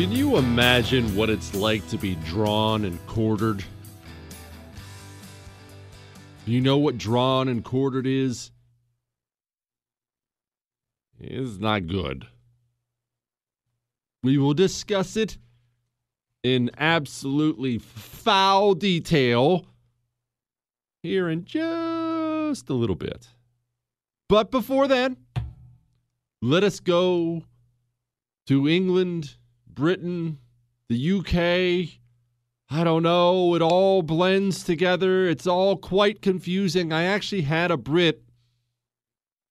Can you imagine what it's like to be drawn and quartered? Do you know what drawn and quartered is? It's not good. We will discuss it in absolutely foul detail here in just a little bit. But before then, let us go to England, Britain, the UK. I don't know. It all blends together. It's all quite confusing. I actually had a Brit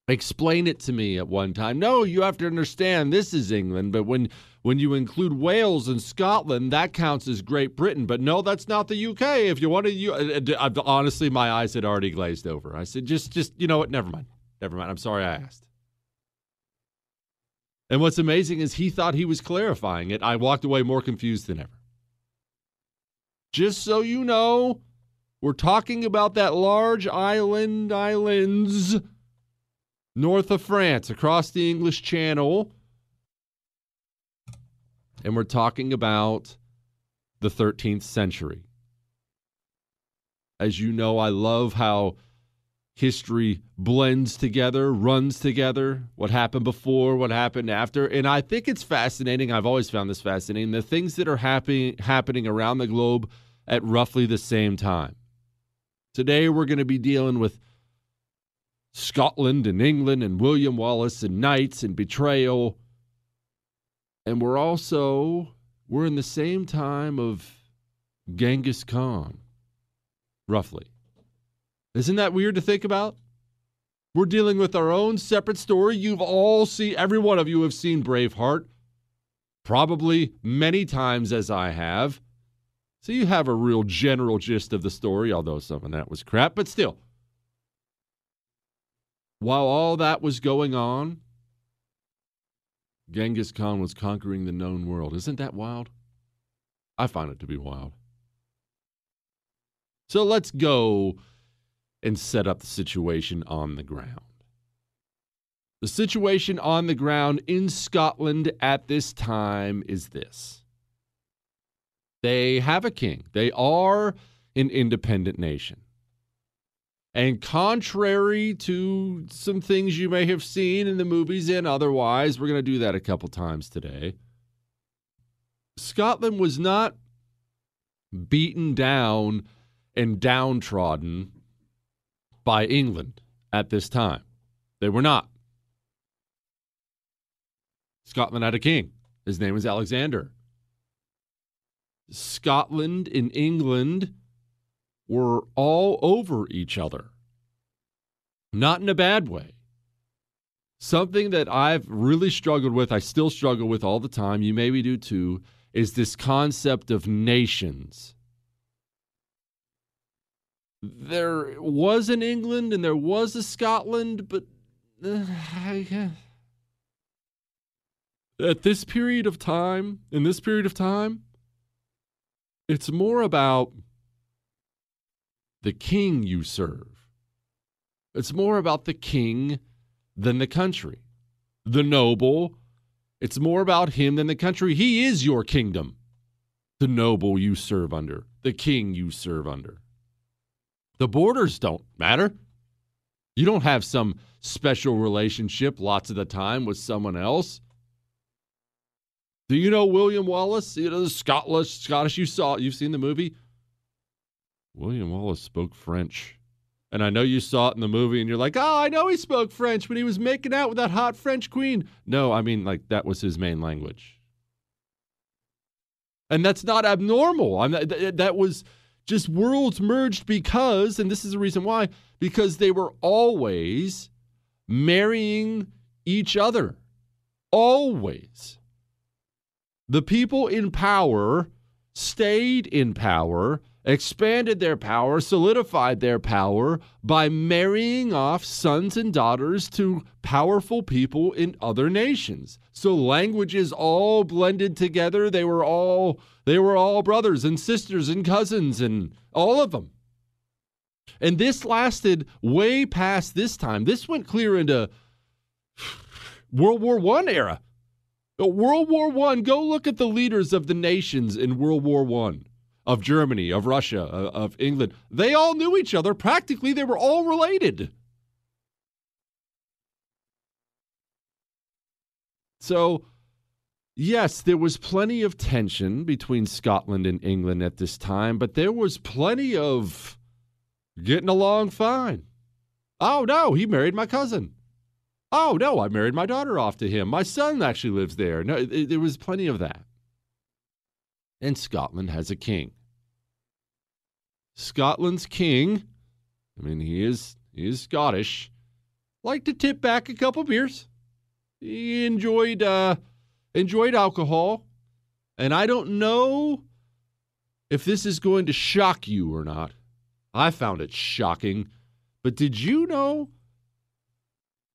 explain it to me at one time. No, you have to understand this is England, but when when you include Wales and Scotland, that counts as Great Britain. But no, that's not the UK. If you want to, you, uh, honestly, my eyes had already glazed over. I said, just, just, you know what? Never mind. Never mind. I'm sorry I asked. And what's amazing is he thought he was clarifying it. I walked away more confused than ever. Just so you know, we're talking about that large island, islands north of France, across the English Channel. And we're talking about the 13th century. As you know, I love how history blends together, runs together, what happened before, what happened after. And I think it's fascinating. I've always found this fascinating. The things that are happening happening around the globe at roughly the same time. Today we're going to be dealing with Scotland and England and William Wallace and knights and betrayal. And we're also we're in the same time of Genghis Khan, roughly. Isn't that weird to think about? We're dealing with our own separate story. You've all seen, every one of you have seen Braveheart, probably many times as I have. So you have a real general gist of the story, although some of that was crap, but still. While all that was going on, Genghis Khan was conquering the known world. Isn't that wild? I find it to be wild. So let's go and set up the situation on the ground. The situation on the ground in Scotland at this time is this they have a king, they are an independent nation. And contrary to some things you may have seen in the movies and otherwise, we're going to do that a couple times today. Scotland was not beaten down and downtrodden by England at this time. They were not. Scotland had a king. His name was Alexander. Scotland and England were all over each other. Not in a bad way. Something that I've really struggled with, I still struggle with all the time, you maybe do too, is this concept of nations there was an England and there was a Scotland, but uh, at this period of time, in this period of time, it's more about the king you serve. It's more about the king than the country. The noble, it's more about him than the country. He is your kingdom. The noble you serve under, the king you serve under. The borders don't matter. You don't have some special relationship lots of the time with someone else. Do you know William Wallace? You know the Scottish Scottish you saw you've seen the movie? William Wallace spoke French. And I know you saw it in the movie and you're like, "Oh, I know he spoke French when he was making out with that hot French queen." No, I mean like that was his main language. And that's not abnormal. I'm that was just worlds merged because, and this is the reason why, because they were always marrying each other. Always. The people in power stayed in power expanded their power, solidified their power by marrying off sons and daughters to powerful people in other nations. So languages all blended together. They were all they were all brothers and sisters and cousins and all of them. And this lasted way past this time. This went clear into World War 1 era. World War 1, go look at the leaders of the nations in World War 1 of Germany, of Russia, uh, of England. They all knew each other. Practically, they were all related. So yes, there was plenty of tension between Scotland and England at this time, but there was plenty of getting along fine. Oh, no, he married my cousin. Oh, no, I married my daughter off to him. My son actually lives there. No, there was plenty of that. And Scotland has a king. Scotland's king, I mean, he is he is Scottish, liked to tip back a couple beers. He enjoyed uh, enjoyed alcohol, and I don't know if this is going to shock you or not. I found it shocking, but did you know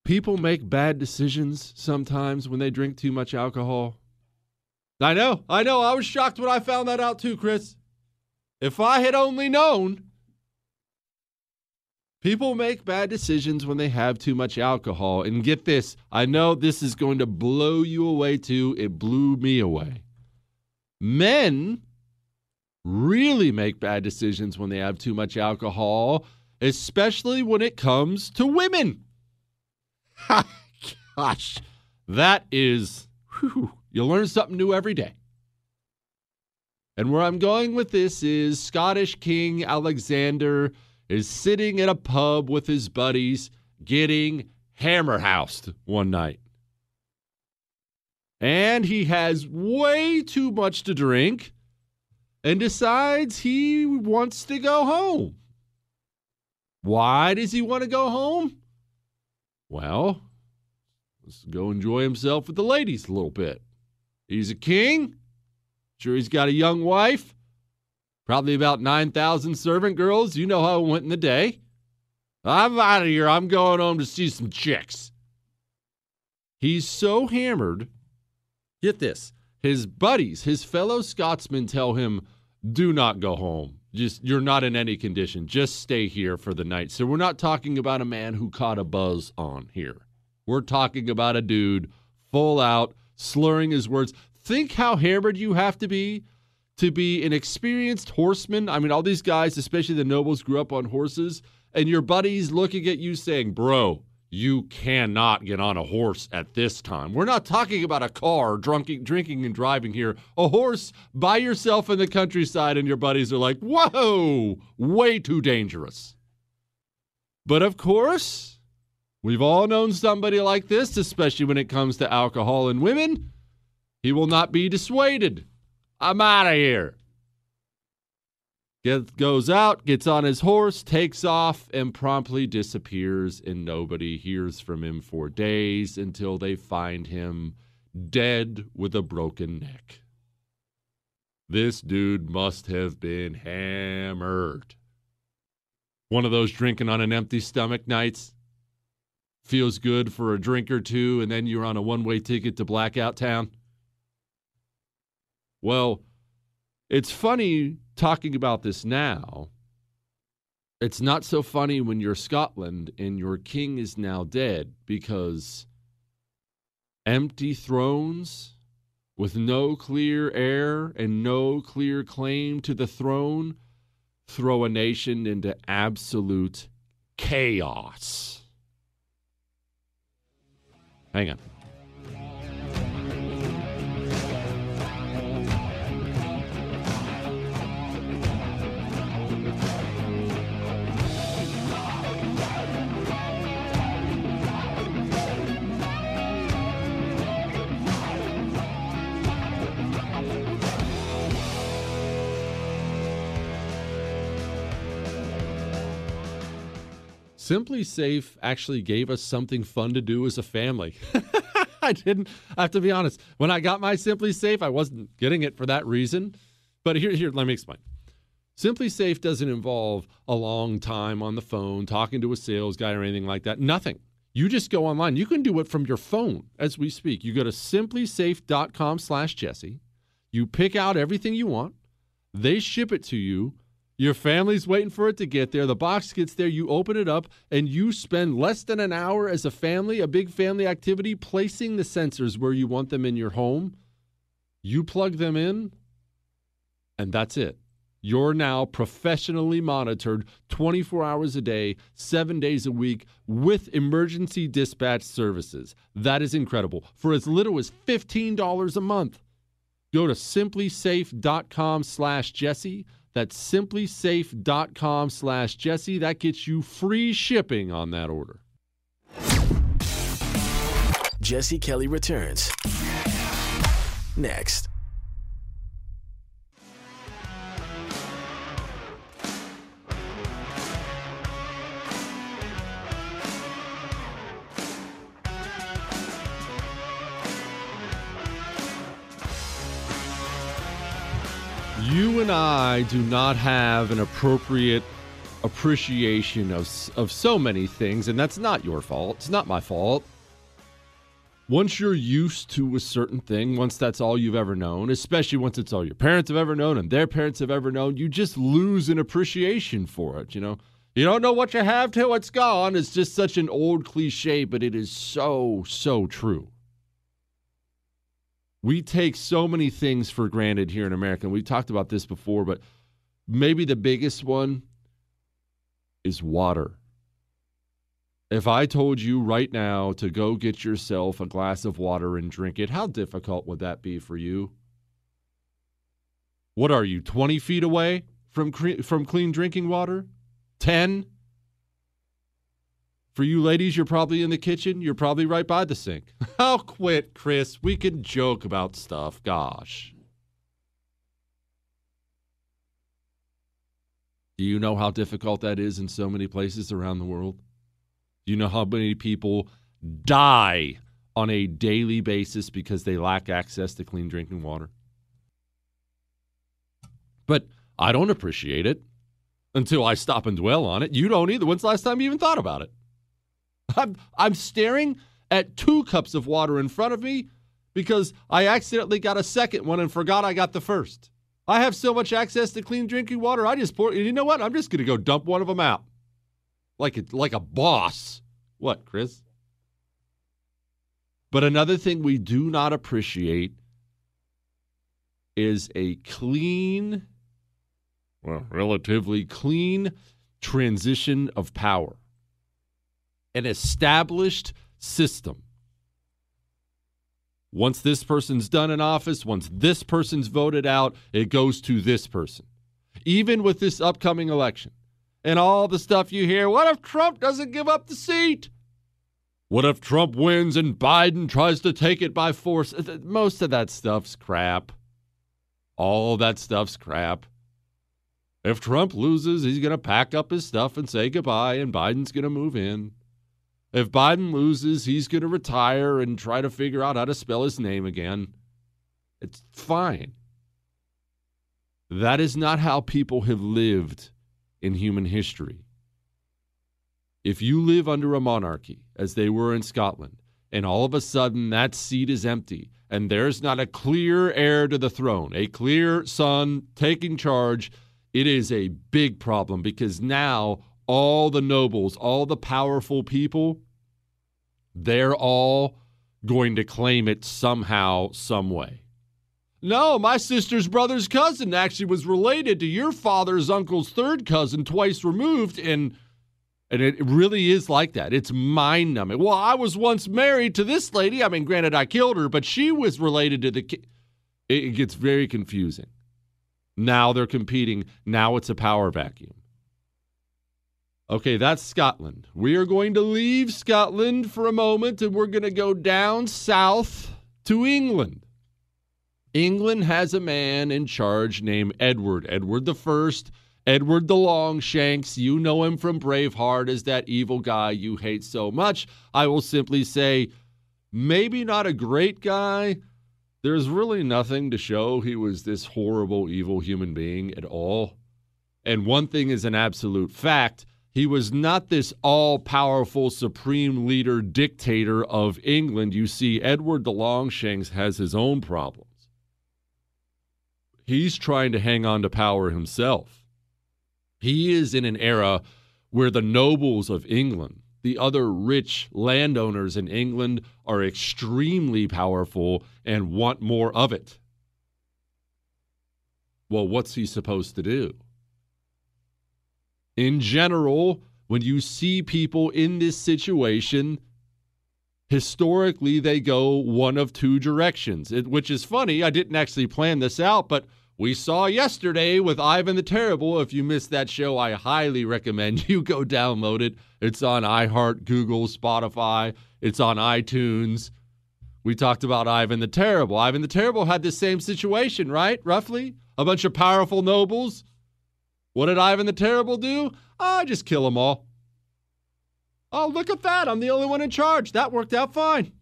people make bad decisions sometimes when they drink too much alcohol? I know, I know. I was shocked when I found that out too, Chris. If I had only known. People make bad decisions when they have too much alcohol. And get this I know this is going to blow you away too. It blew me away. Men really make bad decisions when they have too much alcohol, especially when it comes to women. Gosh, that is, whew, you learn something new every day. And where I'm going with this is Scottish King Alexander is sitting at a pub with his buddies getting hammerhoused one night. And he has way too much to drink and decides he wants to go home. Why does he want to go home? Well, let's go enjoy himself with the ladies a little bit. He's a king. He's got a young wife, probably about 9,000 servant girls. You know how it went in the day. I'm out of here. I'm going home to see some chicks. He's so hammered. Get this. His buddies, his fellow Scotsmen tell him, do not go home. Just you're not in any condition. Just stay here for the night. So we're not talking about a man who caught a buzz on here. We're talking about a dude full out slurring his words. Think how hammered you have to be to be an experienced horseman. I mean, all these guys, especially the nobles, grew up on horses, and your buddies looking at you saying, Bro, you cannot get on a horse at this time. We're not talking about a car, drunking, drinking and driving here. A horse by yourself in the countryside, and your buddies are like, Whoa, way too dangerous. But of course, we've all known somebody like this, especially when it comes to alcohol and women. He will not be dissuaded. I'm out of here. Get, goes out, gets on his horse, takes off, and promptly disappears, and nobody hears from him for days until they find him dead with a broken neck. This dude must have been hammered. One of those drinking on an empty stomach nights. Feels good for a drink or two, and then you're on a one way ticket to Blackout Town. Well, it's funny talking about this now. It's not so funny when you're Scotland and your king is now dead because empty thrones with no clear heir and no clear claim to the throne throw a nation into absolute chaos. Hang on. SimpliSafe actually gave us something fun to do as a family. I didn't I have to be honest. When I got my SimpliSafe, I wasn't getting it for that reason. But here, here, let me explain. SimpliSafe doesn't involve a long time on the phone talking to a sales guy or anything like that. Nothing. You just go online. You can do it from your phone as we speak. You go to simplisafe.com slash Jesse. You pick out everything you want. They ship it to you your family's waiting for it to get there. The box gets there. You open it up, and you spend less than an hour as a family, a big family activity, placing the sensors where you want them in your home. You plug them in, and that's it. You're now professionally monitored 24 hours a day, seven days a week with emergency dispatch services. That is incredible. For as little as $15 a month. Go to simplisafe.com slash Jesse. That's simplisafe.com slash Jesse. That gets you free shipping on that order. Jesse Kelly returns next. You and I do not have an appropriate appreciation of of so many things and that's not your fault. It's not my fault. Once you're used to a certain thing, once that's all you've ever known, especially once it's all your parents have ever known and their parents have ever known, you just lose an appreciation for it, you know? You don't know what you have till it's gone. It's just such an old cliche, but it is so, so true. We take so many things for granted here in America. And we've talked about this before, but maybe the biggest one is water. If I told you right now to go get yourself a glass of water and drink it, how difficult would that be for you? What are you, 20 feet away from, cre- from clean drinking water? 10? For you ladies, you're probably in the kitchen. You're probably right by the sink. I'll quit, Chris. We can joke about stuff. Gosh. Do you know how difficult that is in so many places around the world? Do you know how many people die on a daily basis because they lack access to clean drinking water? But I don't appreciate it until I stop and dwell on it. You don't either. When's the last time you even thought about it? I'm, I'm staring at two cups of water in front of me because I accidentally got a second one and forgot I got the first. I have so much access to clean drinking water. I just pour. You know what? I'm just going to go dump one of them out, like a, like a boss. What, Chris? But another thing we do not appreciate is a clean, well, relatively clean transition of power an established system. Once this person's done in office, once this person's voted out, it goes to this person. Even with this upcoming election and all the stuff you hear, what if Trump doesn't give up the seat? What if Trump wins and Biden tries to take it by force? Most of that stuff's crap. All that stuff's crap. If Trump loses, he's going to pack up his stuff and say goodbye, and Biden's going to move in. If Biden loses, he's going to retire and try to figure out how to spell his name again. It's fine. That is not how people have lived in human history. If you live under a monarchy, as they were in Scotland, and all of a sudden that seat is empty, and there's not a clear heir to the throne, a clear son taking charge, it is a big problem because now all the nobles, all the powerful people, they're all going to claim it somehow, some way. No, my sister's brother's cousin actually was related to your father's uncle's third cousin, twice removed, and and it really is like that. It's mind numbing. Well, I was once married to this lady. I mean, granted, I killed her, but she was related to the. Ki- it gets very confusing. Now they're competing. Now it's a power vacuum. Okay, that's Scotland. We are going to leave Scotland for a moment and we're going to go down south to England. England has a man in charge named Edward, Edward the First, Edward the Longshanks. You know him from Braveheart as that evil guy you hate so much. I will simply say, maybe not a great guy. There's really nothing to show he was this horrible, evil human being at all. And one thing is an absolute fact he was not this all powerful supreme leader dictator of England. You see, Edward the Longshanks has his own problems. He's trying to hang on to power himself. He is in an era where the nobles of England, the other rich landowners in England, are extremely powerful and want more of it. Well, what's he supposed to do? In general, when you see people in this situation, historically they go one of two directions, it, which is funny. I didn't actually plan this out, but we saw yesterday with Ivan the Terrible. If you missed that show, I highly recommend you go download it. It's on iHeart, Google, Spotify, it's on iTunes. We talked about Ivan the Terrible. Ivan the Terrible had the same situation, right? Roughly. A bunch of powerful nobles. What did Ivan the Terrible do? I just kill them all. Oh, look at that. I'm the only one in charge. That worked out fine.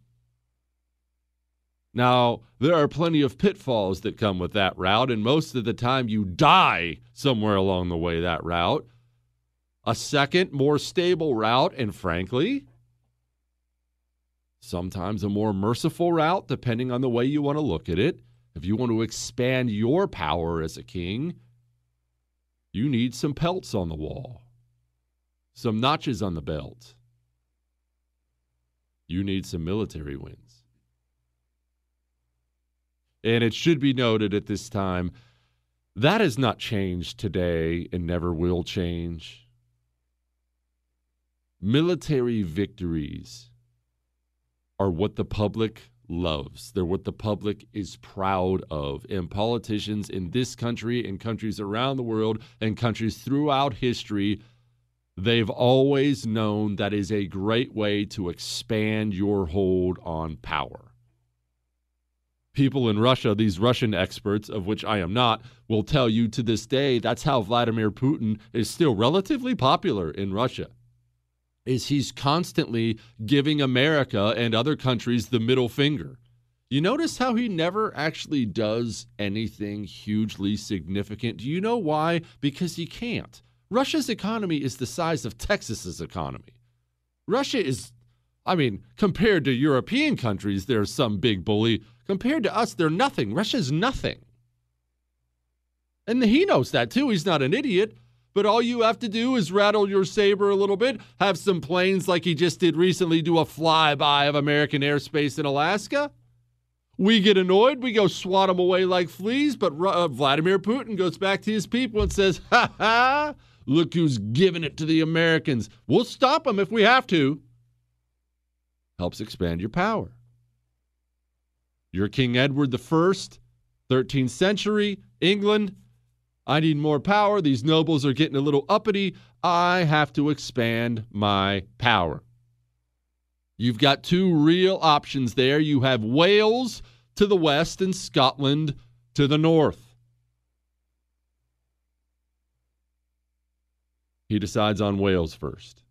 Now, there are plenty of pitfalls that come with that route, and most of the time you die somewhere along the way that route. A second, more stable route, and frankly, sometimes a more merciful route, depending on the way you want to look at it. If you want to expand your power as a king, you need some pelts on the wall, some notches on the belt. You need some military wins. And it should be noted at this time that has not changed today and never will change. Military victories are what the public loves. They're what the public is proud of. And politicians in this country and countries around the world and countries throughout history, they've always known that is a great way to expand your hold on power. People in Russia, these Russian experts, of which I am not, will tell you to this day that's how Vladimir Putin is still relatively popular in Russia is he's constantly giving America and other countries the middle finger. You notice how he never actually does anything hugely significant. Do you know why? Because he can't. Russia's economy is the size of Texas's economy. Russia is, I mean, compared to European countries, they're some big bully. Compared to us, they're nothing. Russia's nothing. And he knows that too. He's not an idiot. But all you have to do is rattle your saber a little bit, have some planes like he just did recently do a flyby of American airspace in Alaska. We get annoyed, we go swat them away like fleas, but uh, Vladimir Putin goes back to his people and says, Ha ha, look who's giving it to the Americans. We'll stop them if we have to. Helps expand your power. You're King Edward I, 13th century, England, I need more power. These nobles are getting a little uppity. I have to expand my power. You've got two real options there. You have Wales to the west and Scotland to the north. He decides on Wales first.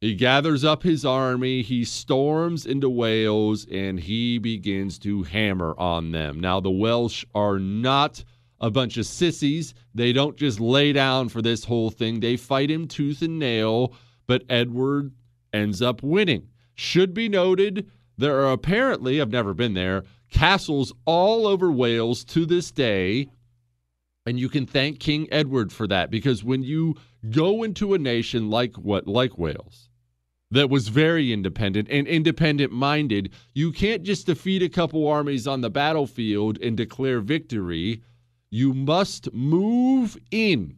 He gathers up his army, he storms into Wales, and he begins to hammer on them. Now, the Welsh are not a bunch of sissies. They don't just lay down for this whole thing, they fight him tooth and nail, but Edward ends up winning. Should be noted, there are apparently, I've never been there, castles all over Wales to this day. And you can thank King Edward for that because when you go into a nation like what like Wales that was very independent and independent minded, you can't just defeat a couple armies on the battlefield and declare victory you must move in.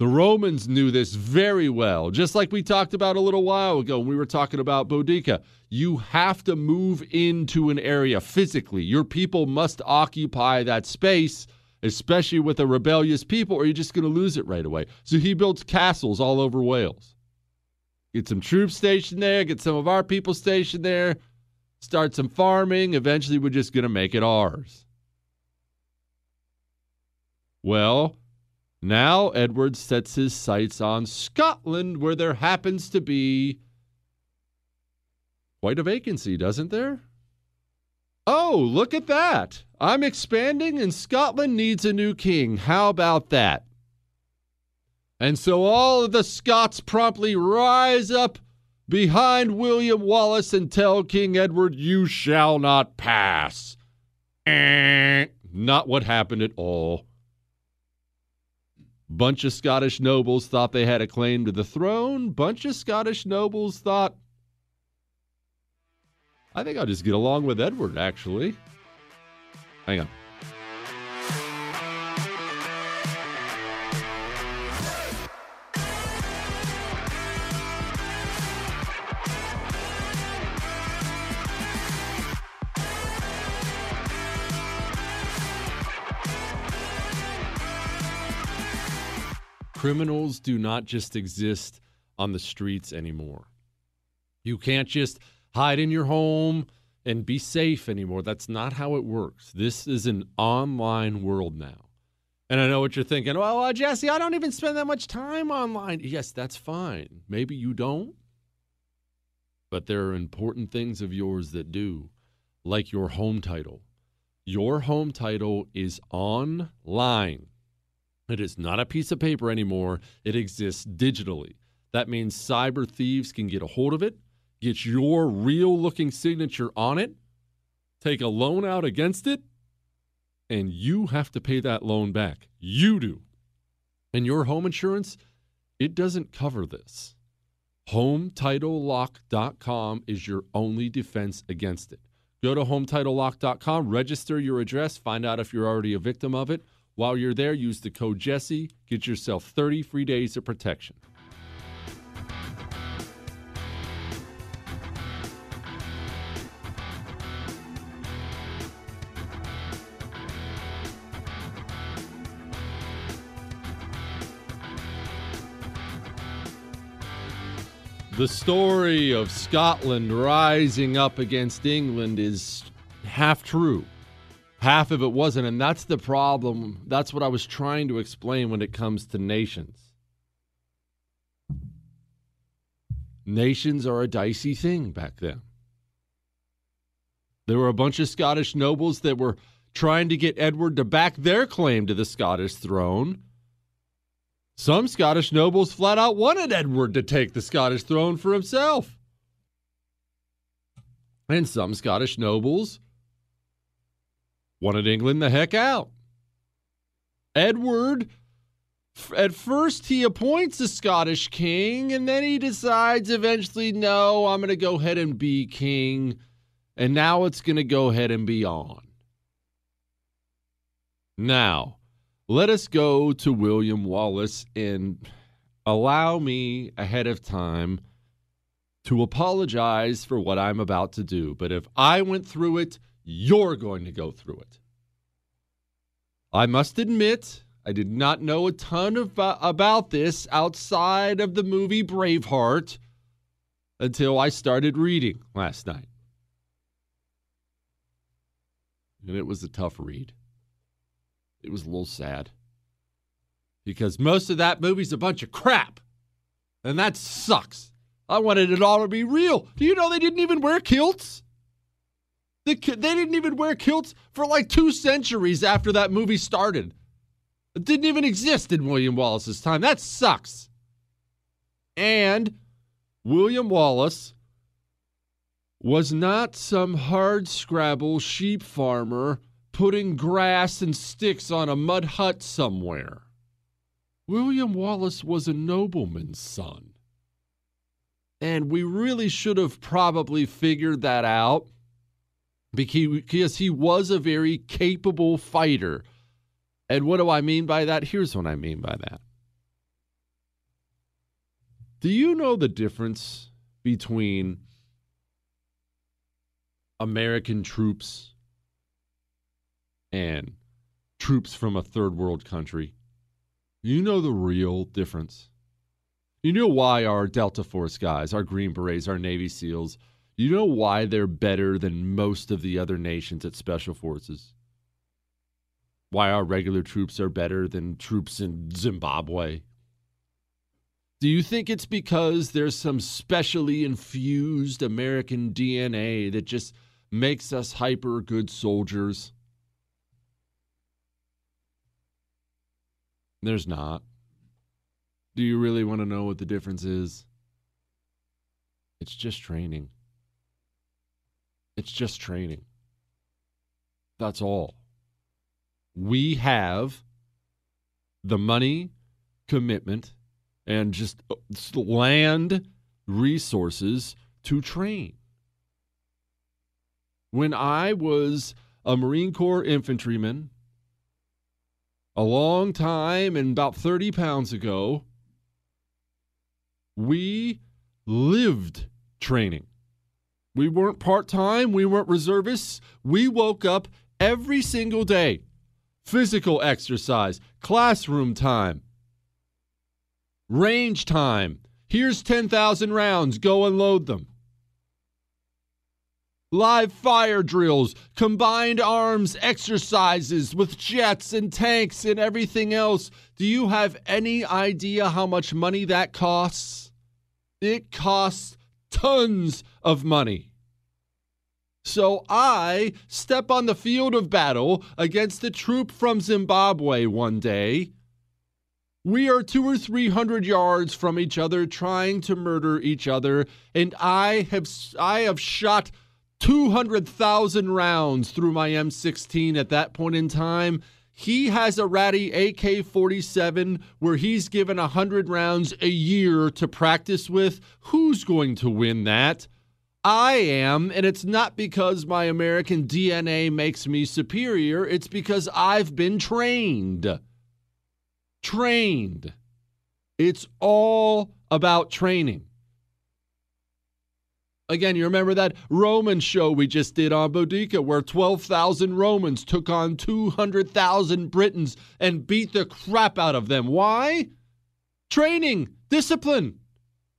The Romans knew this very well, just like we talked about a little while ago when we were talking about Boudica. You have to move into an area physically. Your people must occupy that space, especially with a rebellious people, or you're just going to lose it right away. So he builds castles all over Wales. Get some troops stationed there, get some of our people stationed there, start some farming. Eventually, we're just going to make it ours. Well, now Edward sets his sights on Scotland, where there happens to be quite a vacancy, doesn't there? Oh, look at that. I'm expanding and Scotland needs a new king. How about that? And so all of the Scots promptly rise up behind William Wallace and tell King Edward, You shall not pass. Eh, not what happened at all. Bunch of Scottish nobles thought they had a claim to the throne. Bunch of Scottish nobles thought, I think I'll just get along with Edward, actually. Hang on. Criminals do not just exist on the streets anymore. You can't just hide in your home and be safe anymore. That's not how it works. This is an online world now. And I know what you're thinking. Well, uh, Jesse, I don't even spend that much time online. Yes, that's fine. Maybe you don't. But there are important things of yours that do, like your home title. Your home title is online. It is not a piece of paper anymore. It exists digitally. That means cyber thieves can get a hold of it, get your real looking signature on it, take a loan out against it, and you have to pay that loan back. You do. And your home insurance, it doesn't cover this. HomeTitleLock.com is your only defense against it. Go to HomeTitleLock.com, register your address, find out if you're already a victim of it. While you're there, use the code Jesse, get yourself 30 free days of protection. The story of Scotland rising up against England is half true. Half of it wasn't. And that's the problem. That's what I was trying to explain when it comes to nations. Nations are a dicey thing back then. There were a bunch of Scottish nobles that were trying to get Edward to back their claim to the Scottish throne. Some Scottish nobles flat out wanted Edward to take the Scottish throne for himself. And some Scottish nobles wanted England the heck out. Edward, at first, he appoints a Scottish king, and then he decides eventually, no, I'm going to go ahead and be king. And now it's going to go ahead and be on. Now, let us go to William Wallace and allow me ahead of time to apologize for what I'm about to do. But if I went through it, you're going to go through it. I must admit, I did not know a ton of, uh, about this outside of the movie Braveheart until I started reading last night. And it was a tough read. It was a little sad. Because most of that movie's a bunch of crap. And that sucks. I wanted it all to be real. Do you know they didn't even wear kilts? They, they didn't even wear kilts for like two centuries after that movie started. It didn't even exist in William Wallace's time. That sucks. And William Wallace was not some hard scrabble sheep farmer putting grass and sticks on a mud hut somewhere. William Wallace was a nobleman's son. And we really should have probably figured that out because he was a very capable fighter. And what do I mean by that? Here's what I mean by that. Do you know the difference between American troops and troops from a third world country? You know the real difference. You know why our Delta Force guys, our Green Berets, our Navy SEALs, you know why they're better than most of the other nations at Special Forces? Why our regular troops are better than troops in Zimbabwe? Do you think it's because there's some specially infused American DNA that just makes us hyper good soldiers? There's not. Do you really want to know what the difference is? It's just training. It's just training. That's all. We have the money, commitment, and just uh, land resources to train. When I was a Marine Corps infantryman a long time and about 30 pounds ago, we lived training. We weren't part time, we weren't reservists. We woke up every single day. Physical exercise, classroom time, Range time. Here's 10,000 rounds. Go and load them. Live fire drills, combined arms exercises with jets and tanks and everything else. Do you have any idea how much money that costs? It costs tons of money. So I step on the field of battle against a troop from Zimbabwe one day. We are two or three hundred yards from each other, trying to murder each other, and I have I have shot 200,000 rounds through my M16 at that point in time. He has a ratty AK 47 where he's given 100 rounds a year to practice with. Who's going to win that? I am, and it's not because my American DNA makes me superior, it's because I've been trained. Trained. It's all about training. Again, you remember that Roman show we just did on Boudica where 12,000 Romans took on 200,000 Britons and beat the crap out of them. Why? Training, discipline.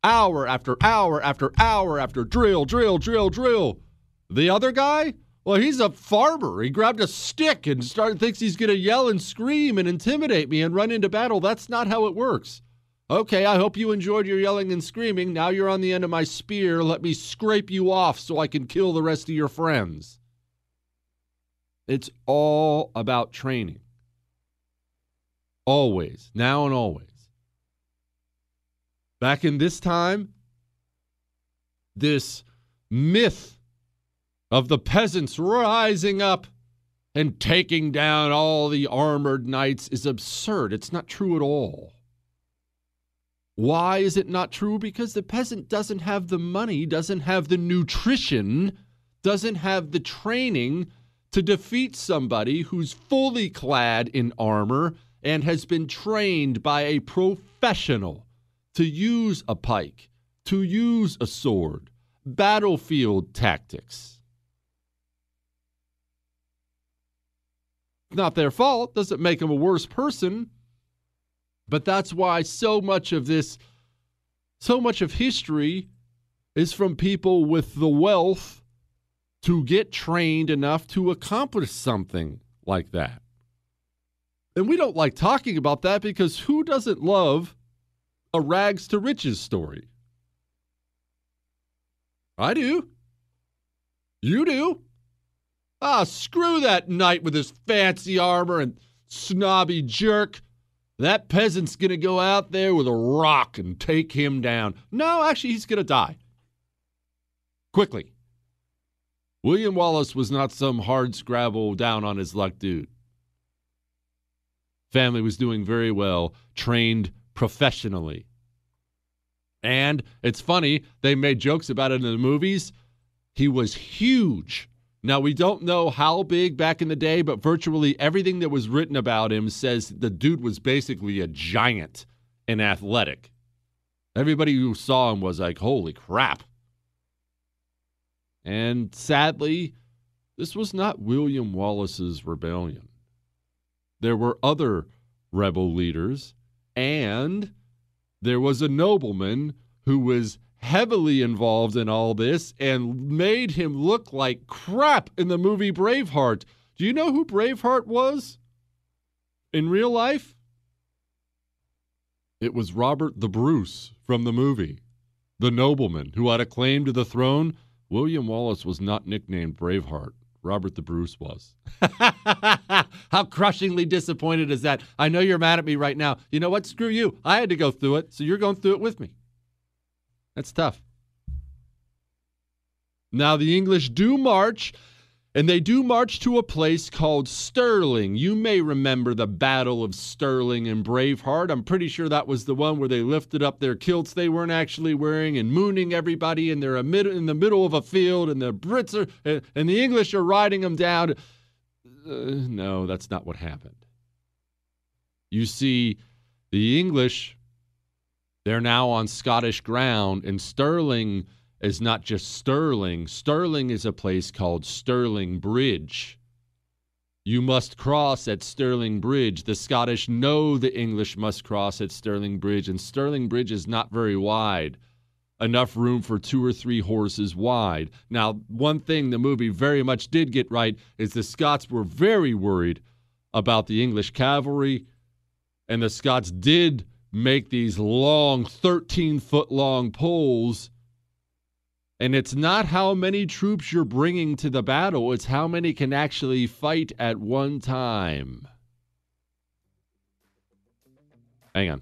Hour after hour after hour after drill, drill, drill, drill. The other guy? Well, he's a farmer. He grabbed a stick and started thinks he's going to yell and scream and intimidate me and run into battle. That's not how it works. Okay, I hope you enjoyed your yelling and screaming. Now you're on the end of my spear. Let me scrape you off so I can kill the rest of your friends. It's all about training. Always, now and always. Back in this time, this myth of the peasants rising up and taking down all the armored knights is absurd. It's not true at all. Why is it not true? Because the peasant doesn't have the money, doesn't have the nutrition, doesn't have the training to defeat somebody who's fully clad in armor and has been trained by a professional to use a pike, to use a sword, battlefield tactics. Not their fault, doesn't make them a worse person. But that's why so much of this, so much of history is from people with the wealth to get trained enough to accomplish something like that. And we don't like talking about that because who doesn't love a rags to riches story? I do. You do. Ah, screw that knight with his fancy armor and snobby jerk. That peasant's going to go out there with a rock and take him down. No, actually, he's going to die. Quickly. William Wallace was not some hard scrabble down on his luck dude. Family was doing very well, trained professionally. And it's funny, they made jokes about it in the movies. He was huge now, we don't know how big back in the day, but virtually everything that was written about him says the dude was basically a giant and athletic. Everybody who saw him was like, holy crap. And sadly, this was not William Wallace's rebellion. There were other rebel leaders, and there was a nobleman who was heavily involved in all this and made him look like crap in the movie Braveheart. Do you know who Braveheart was in real life? It was Robert the Bruce from the movie, the nobleman who had a claim to the throne. William Wallace was not nicknamed Braveheart. Robert the Bruce was. How crushingly disappointed is that? I know you're mad at me right now. You know what? Screw you. I had to go through it, so you're going through it with me. That's tough. Now, the English do march, and they do march to a place called Stirling. You may remember the Battle of Stirling in Braveheart. I'm pretty sure that was the one where they lifted up their kilts they weren't actually wearing and mooning everybody, and they're in the middle of a field, and the Brits are, and the English are riding them down. Uh, no, that's not what happened. You see, the English they're now on Scottish ground, and Stirling is not just Stirling. Stirling is a place called Stirling Bridge. You must cross at Stirling Bridge. The Scottish know the English must cross at Stirling Bridge, and Stirling Bridge is not very wide. Enough room for two or three horses wide. Now, one thing the movie very much did get right is the Scots were very worried about the English cavalry, and the Scots did make these long, 13 foot long poles and it's not how many troops you're bringing to the battle, it's how many can actually fight at one time. Hang on.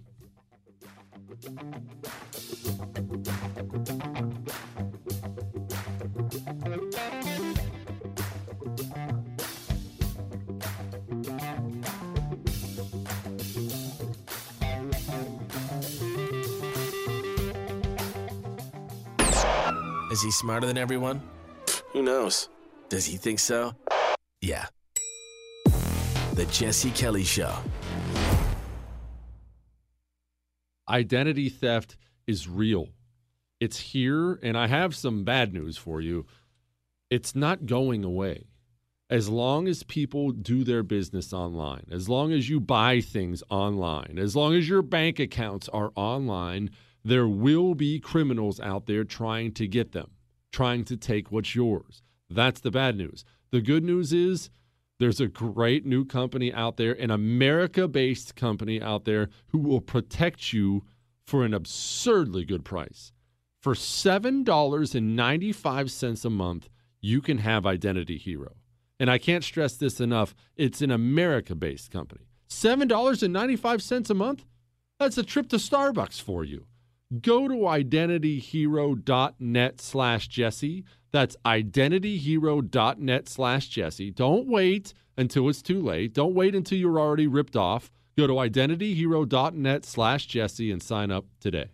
Is he smarter than everyone? Who knows? Does he think so? Yeah. The Jesse Kelly Show. Identity theft is real. It's here, and I have some bad news for you. It's not going away. As long as people do their business online, as long as you buy things online, as long as your bank accounts are online, there will be criminals out there trying to get them, trying to take what's yours. That's the bad news. The good news is there's a great new company out there, an America based company out there who will protect you for an absurdly good price. For $7.95 a month, you can have Identity Hero. And I can't stress this enough it's an America based company. $7.95 a month? That's a trip to Starbucks for you go to identityhero.net slash Jesse. That's identityhero.net slash Jesse. Don't wait until it's too late. Don't wait until you're already ripped off. Go to identityhero.net slash Jesse and sign up today.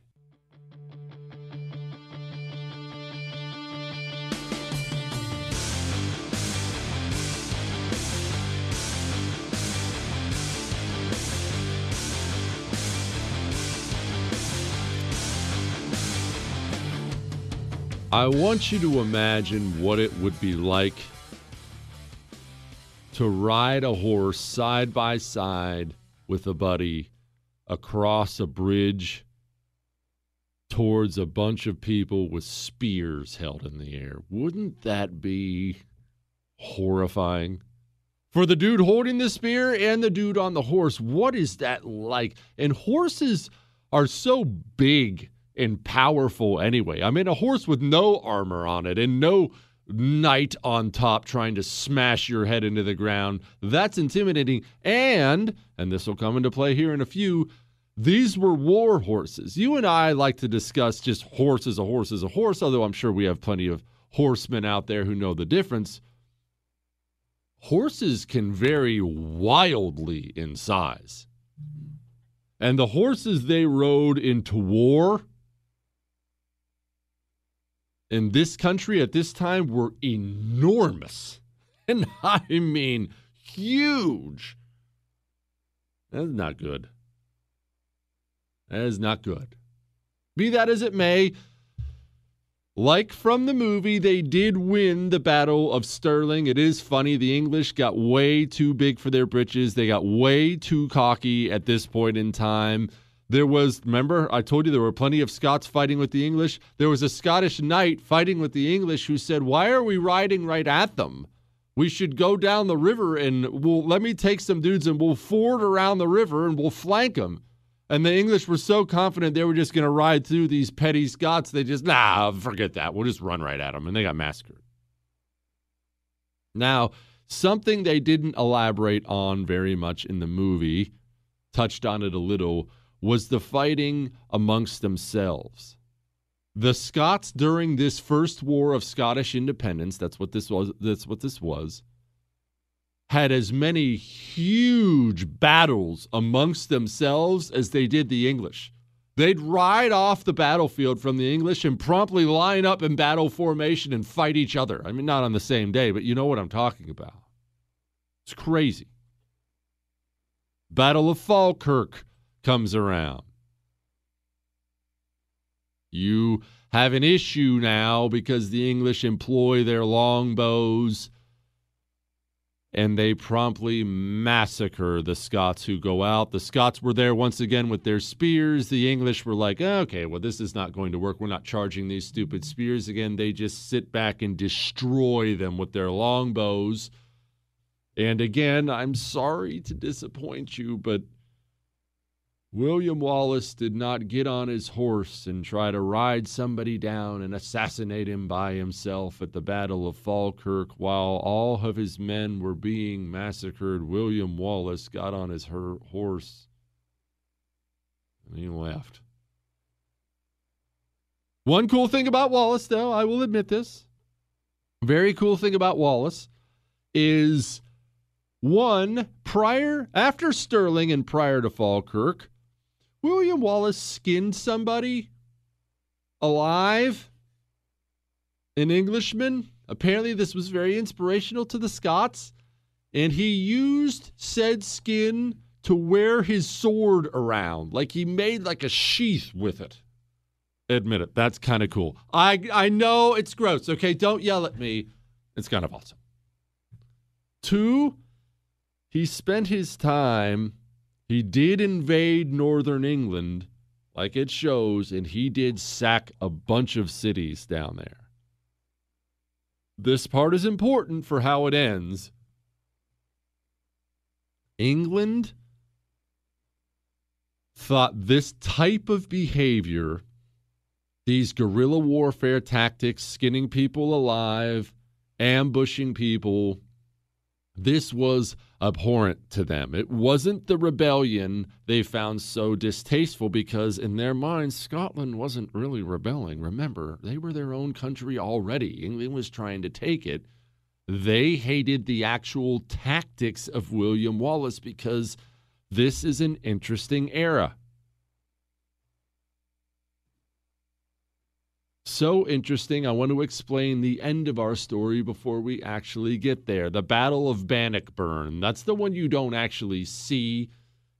I want you to imagine what it would be like to ride a horse side by side with a buddy across a bridge towards a bunch of people with spears held in the air. Wouldn't that be horrifying? For the dude holding the spear and the dude on the horse, what is that like? And horses are so big and powerful anyway. I mean, a horse with no armor on it and no knight on top trying to smash your head into the ground. That's intimidating. And, and this will come into play here in a few, these were war horses. You and I like to discuss just horse as a horse as a horse, although I'm sure we have plenty of horsemen out there who know the difference. Horses can vary wildly in size. And the horses they rode into war in this country at this time were enormous. And I mean huge. That's not good. That is not good. Be that as it may, like from the movie, they did win the Battle of Stirling. It is funny. The English got way too big for their britches. They got way too cocky at this point in time. There was, remember, I told you there were plenty of Scots fighting with the English. There was a Scottish knight fighting with the English who said, Why are we riding right at them? We should go down the river and we'll let me take some dudes and we'll ford around the river and we'll flank them. And the English were so confident they were just going to ride through these petty Scots, they just, nah, forget that. We'll just run right at them. And they got massacred. Now, something they didn't elaborate on very much in the movie, touched on it a little, was the fighting amongst themselves. The Scots during this first war of Scottish independence, that's what this was, that's what this was, had as many huge battles amongst themselves as they did the English. They'd ride off the battlefield from the English and promptly line up in battle formation and fight each other. I mean, not on the same day, but you know what I'm talking about. It's crazy. Battle of Falkirk comes around. You have an issue now because the English employ their longbows and they promptly massacre the Scots who go out. The Scots were there once again with their spears. The English were like, oh, okay, well, this is not going to work. We're not charging these stupid spears again. They just sit back and destroy them with their longbows. And again, I'm sorry to disappoint you, but William Wallace did not get on his horse and try to ride somebody down and assassinate him by himself at the Battle of Falkirk while all of his men were being massacred. William Wallace got on his her- horse and he left. One cool thing about Wallace, though, I will admit this. Very cool thing about Wallace is one, prior, after Stirling and prior to Falkirk, William Wallace skinned somebody alive, an Englishman. Apparently, this was very inspirational to the Scots, and he used said skin to wear his sword around. Like he made like a sheath with it. Admit it, that's kind of cool. I I know it's gross. Okay, don't yell at me. It's kind of awesome. Two, he spent his time he did invade northern England, like it shows, and he did sack a bunch of cities down there. This part is important for how it ends. England thought this type of behavior, these guerrilla warfare tactics, skinning people alive, ambushing people, this was abhorrent to them. It wasn't the rebellion they found so distasteful because, in their minds, Scotland wasn't really rebelling. Remember, they were their own country already. England was trying to take it. They hated the actual tactics of William Wallace because this is an interesting era. So interesting. I want to explain the end of our story before we actually get there. The Battle of Bannockburn. That's the one you don't actually see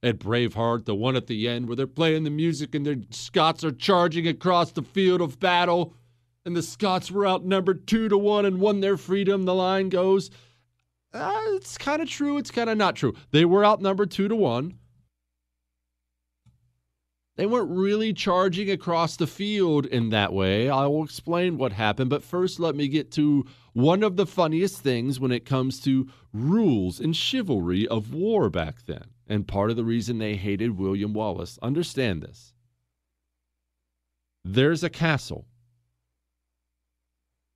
at Braveheart, the one at the end where they're playing the music and the Scots are charging across the field of battle. And the Scots were outnumbered two to one and won their freedom. The line goes. Uh, it's kind of true. It's kind of not true. They were outnumbered two to one. They weren't really charging across the field in that way. I will explain what happened, but first let me get to one of the funniest things when it comes to rules and chivalry of war back then, and part of the reason they hated William Wallace. Understand this. There's a castle.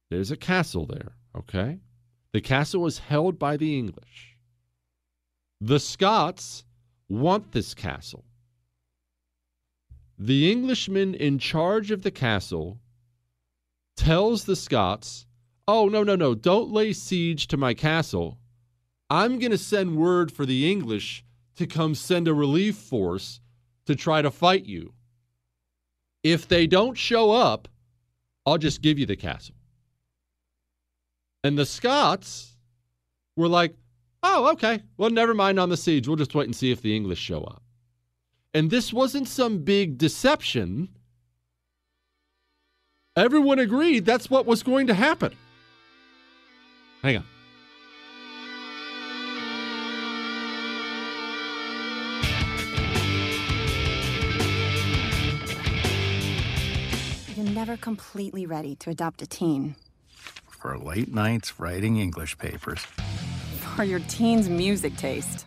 There's a castle there, okay? The castle is held by the English. The Scots want this castle. The Englishman in charge of the castle tells the Scots, Oh, no, no, no, don't lay siege to my castle. I'm going to send word for the English to come send a relief force to try to fight you. If they don't show up, I'll just give you the castle. And the Scots were like, oh, okay. Well, never mind on the siege. We'll just wait and see if the English show up. And this wasn't some big deception. Everyone agreed that's what was going to happen. Hang on. You're never completely ready to adopt a teen. For late nights writing English papers. For your teen's music taste.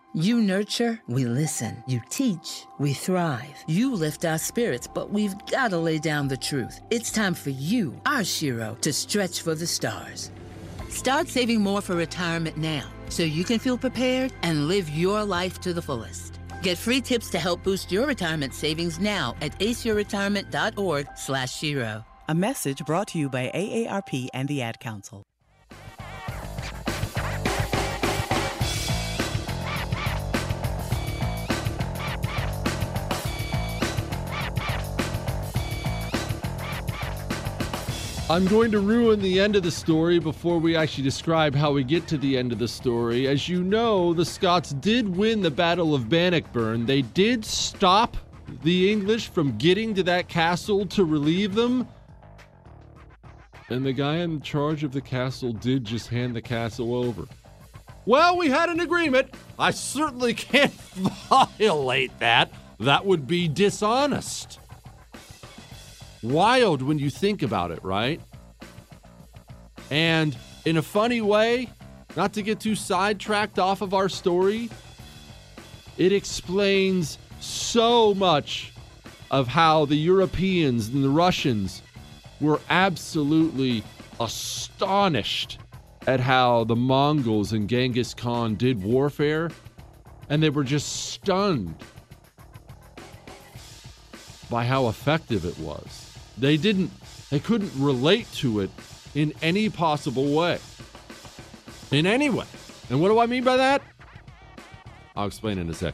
You nurture, we listen. You teach, we thrive. You lift our spirits, but we've got to lay down the truth. It's time for you, our shero, to stretch for the stars. Start saving more for retirement now so you can feel prepared and live your life to the fullest. Get free tips to help boost your retirement savings now at aceyourretirement.org slash shero. A message brought to you by AARP and the Ad Council. I'm going to ruin the end of the story before we actually describe how we get to the end of the story. As you know, the Scots did win the Battle of Bannockburn. They did stop the English from getting to that castle to relieve them. And the guy in charge of the castle did just hand the castle over. Well, we had an agreement. I certainly can't violate that. That would be dishonest. Wild when you think about it, right? And in a funny way, not to get too sidetracked off of our story, it explains so much of how the Europeans and the Russians were absolutely astonished at how the Mongols and Genghis Khan did warfare, and they were just stunned by how effective it was. They didn't, they couldn't relate to it in any possible way. In any way. And what do I mean by that? I'll explain in a sec.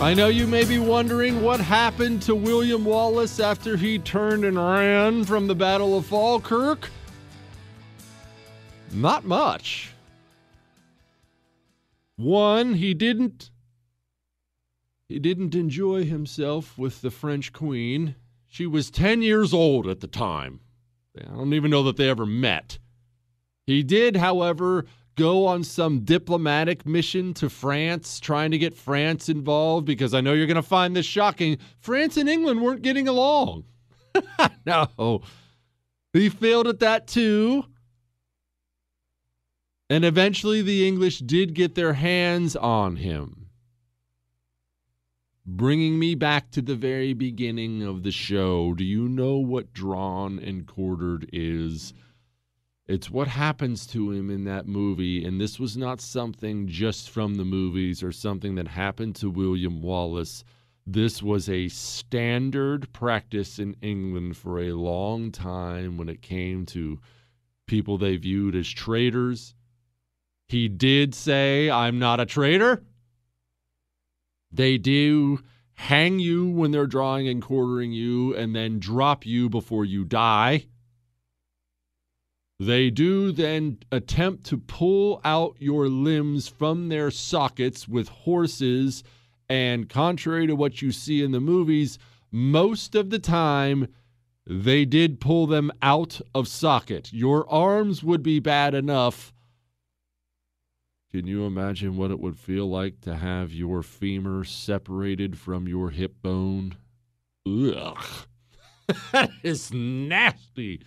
I know you may be wondering what happened to William Wallace after he turned and ran from the Battle of Falkirk. Not much. One, he didn't he didn't enjoy himself with the French queen. She was 10 years old at the time. I don't even know that they ever met. He did, however, go on some diplomatic mission to France, trying to get France involved, because I know you're going to find this shocking. France and England weren't getting along. no. He failed at that too. And eventually the English did get their hands on him. Bringing me back to the very beginning of the show, do you know what drawn and quartered is? It's what happens to him in that movie. And this was not something just from the movies or something that happened to William Wallace. This was a standard practice in England for a long time when it came to people they viewed as traitors. He did say, I'm not a traitor. They do hang you when they're drawing and quartering you and then drop you before you die. They do then attempt to pull out your limbs from their sockets with horses. And contrary to what you see in the movies, most of the time they did pull them out of socket. Your arms would be bad enough. Can you imagine what it would feel like to have your femur separated from your hip bone? Ugh. that is nasty.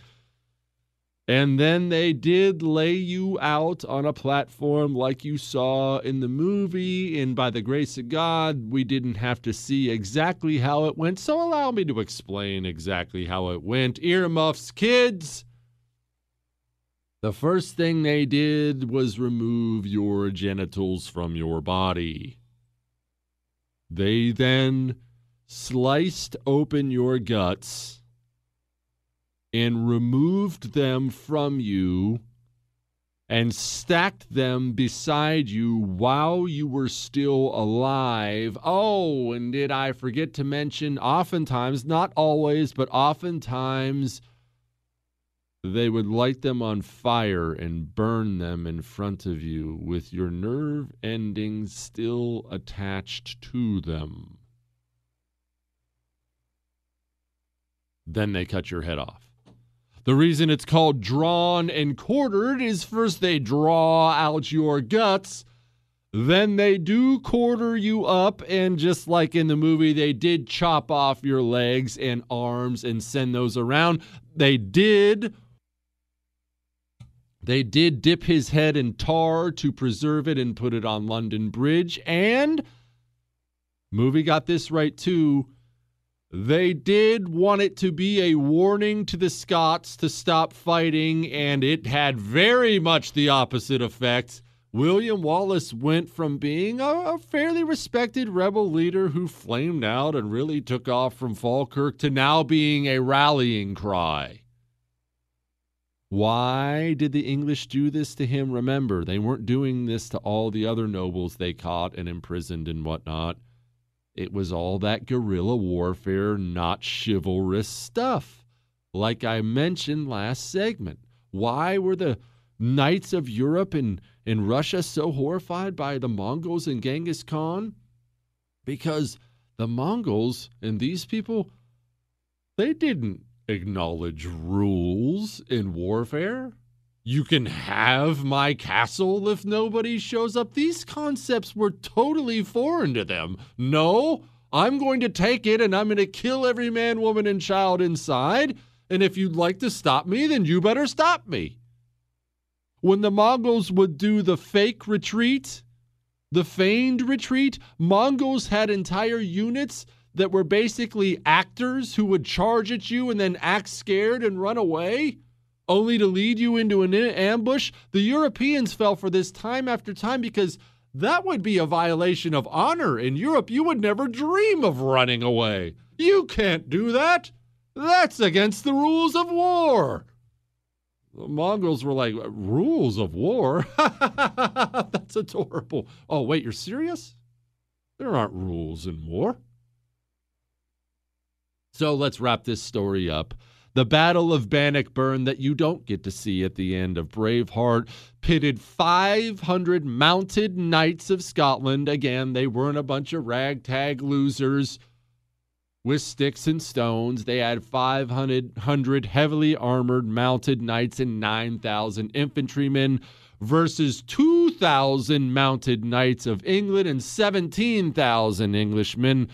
And then they did lay you out on a platform like you saw in the movie. And by the grace of God, we didn't have to see exactly how it went. So allow me to explain exactly how it went. Earmuffs, kids. The first thing they did was remove your genitals from your body. They then sliced open your guts and removed them from you and stacked them beside you while you were still alive. Oh, and did I forget to mention, oftentimes, not always, but oftentimes, they would light them on fire and burn them in front of you with your nerve endings still attached to them. Then they cut your head off. The reason it's called drawn and quartered is first they draw out your guts, then they do quarter you up, and just like in the movie, they did chop off your legs and arms and send those around. They did. They did dip his head in tar to preserve it and put it on London Bridge. And movie got this right too. They did want it to be a warning to the Scots to stop fighting, and it had very much the opposite effect. William Wallace went from being a, fairly respected rebel leader who flamed out and really took off from Falkirk to now being a rallying cry. Why did the English do this to him? Remember, they weren't doing this to all the other nobles they caught and imprisoned and whatnot. It was all that guerrilla warfare, not chivalrous stuff. Like I mentioned last segment, why were the knights of Europe and, and Russia so horrified by the Mongols and Genghis Khan? Because the Mongols and these people, they didn't acknowledge rules in warfare. You can have my castle if nobody shows up. These concepts were totally foreign to them. No, I'm going to take it and I'm going to kill every man, woman, and child inside. And if you'd like to stop me, then you better stop me. When the Mongols would do the fake retreat, the feigned retreat, Mongols had entire units that were basically actors who would charge at you and then act scared and run away, only to lead you into an ambush. The Europeans fell for this time after time because that would be a violation of honor. In Europe, you would never dream of running away. You can't do that. That's against the rules of war. The Mongols were like, rules of war? That's adorable. Oh, wait, you're serious? There aren't rules in war. So let's wrap this story up. The Battle of Bannockburn, that you don't get to see at the end of Braveheart, pitted 500 mounted knights of Scotland. Again, they weren't a bunch of ragtag losers with sticks and stones. They had 500 heavily armored mounted knights and 9,000 infantrymen versus 2,000 mounted knights of England and 17,000 Englishmen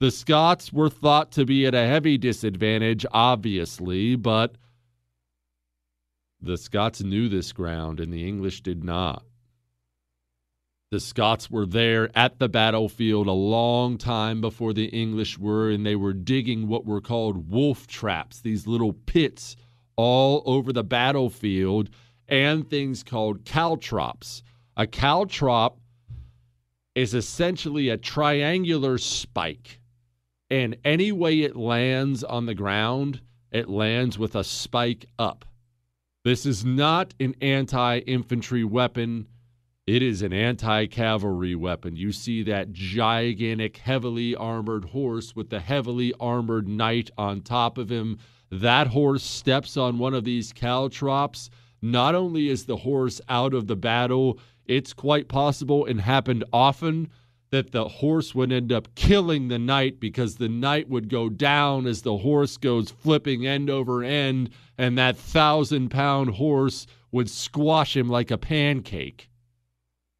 the Scots were thought to be at a heavy disadvantage, obviously, but the Scots knew this ground and the English did not. The Scots were there at the battlefield a long time before the English were, and they were digging what were called wolf traps, these little pits all over the battlefield, and things called caltrops. A caltrop is essentially a triangular spike and any way it lands on the ground, it lands with a spike up. This is not an anti infantry weapon. It is an anti cavalry weapon. You see that gigantic, heavily armored horse with the heavily armored knight on top of him. That horse steps on one of these caltrops. Not only is the horse out of the battle, it's quite possible and happened often that the horse would end up killing the knight because the knight would go down as the horse goes flipping end over end, and that thousand pound horse would squash him like a pancake.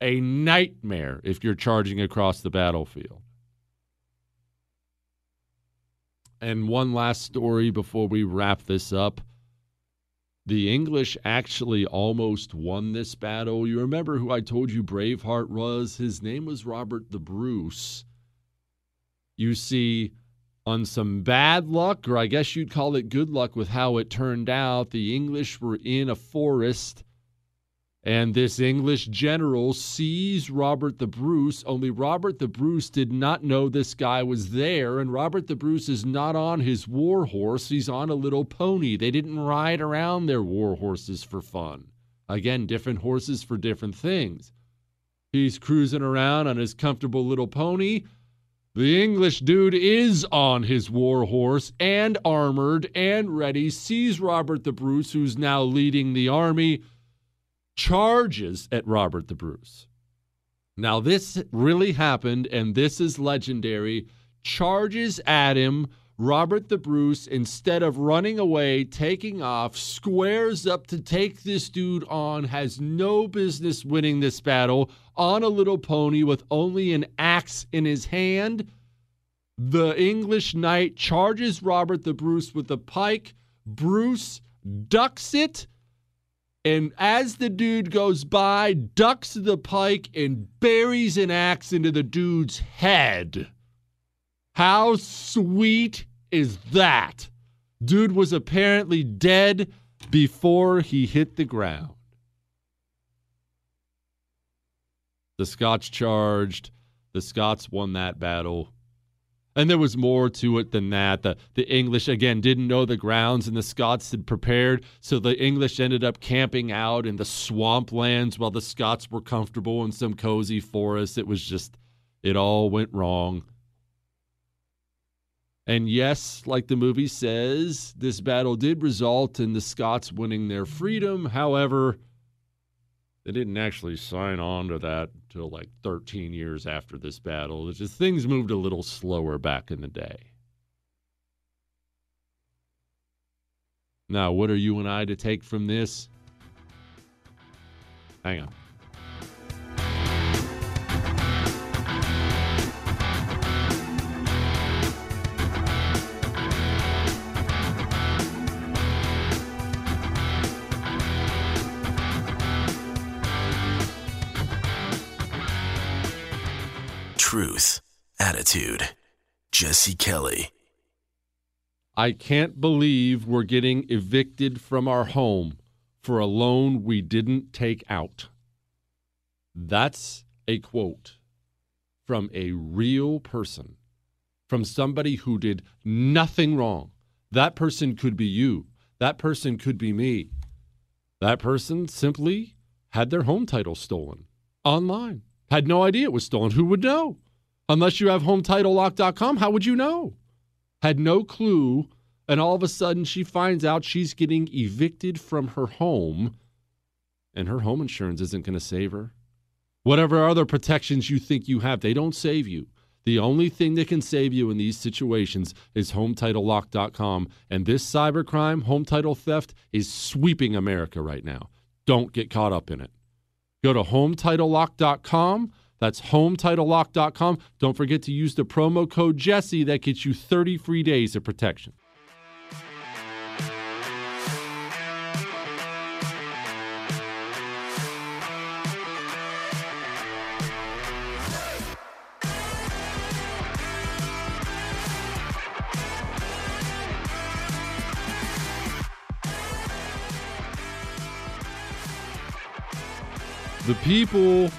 A nightmare if you're charging across the battlefield. And one last story before we wrap this up. The English actually almost won this battle. You remember who I told you Braveheart was? His name was Robert the Bruce. You see, on some bad luck, or I guess you'd call it good luck with how it turned out, the English were in a forest and this English general sees Robert the Bruce, only Robert the Bruce did not know this guy was there. And Robert the Bruce is not on his war horse, he's on a little pony. They didn't ride around their war horses for fun. Again, different horses for different things. He's cruising around on his comfortable little pony. The English dude is on his war horse and armored and ready, sees Robert the Bruce, who's now leading the army charges at Robert the Bruce. Now, this really happened, and this is legendary. Charges at him. Robert the Bruce, instead of running away, taking off, squares up to take this dude on, has no business winning this battle on a little pony with only an axe in his hand. The English knight charges Robert the Bruce with a pike. Bruce ducks it. And as the dude goes by, ducks the pike and buries an axe into the dude's head. How sweet is that? Dude was apparently dead before he hit the ground. The Scots charged. The Scots won that battle. And there was more to it than that. The, the English, again, didn't know the grounds, and the Scots had prepared. So the English ended up camping out in the swamplands while the Scots were comfortable in some cozy forest. It was just, it all went wrong. And yes, like the movie says, this battle did result in the Scots winning their freedom. However, they didn't actually sign on to that until like 13 years after this battle. It's just things moved a little slower back in the day. Now, what are you and I to take from this? Hang on. Truth, attitude. Jesse Kelly. I can't believe we're getting evicted from our home for a loan we didn't take out. That's a quote from a real person, from somebody who did nothing wrong. That person could be you. That person could be me. That person simply had their home title stolen online. Had no idea it was stolen. Who would know? Unless you have HometitleLock.com, how would you know? Had no clue. And all of a sudden, she finds out she's getting evicted from her home, and her home insurance isn't going to save her. Whatever other protections you think you have, they don't save you. The only thing that can save you in these situations is HometitleLock.com. And this cybercrime, home title theft, is sweeping America right now. Don't get caught up in it. Go to HometitleLock.com. That's HometitleLock.com. Don't forget to use the promo code Jesse. That gets you 30 free days of protection. The people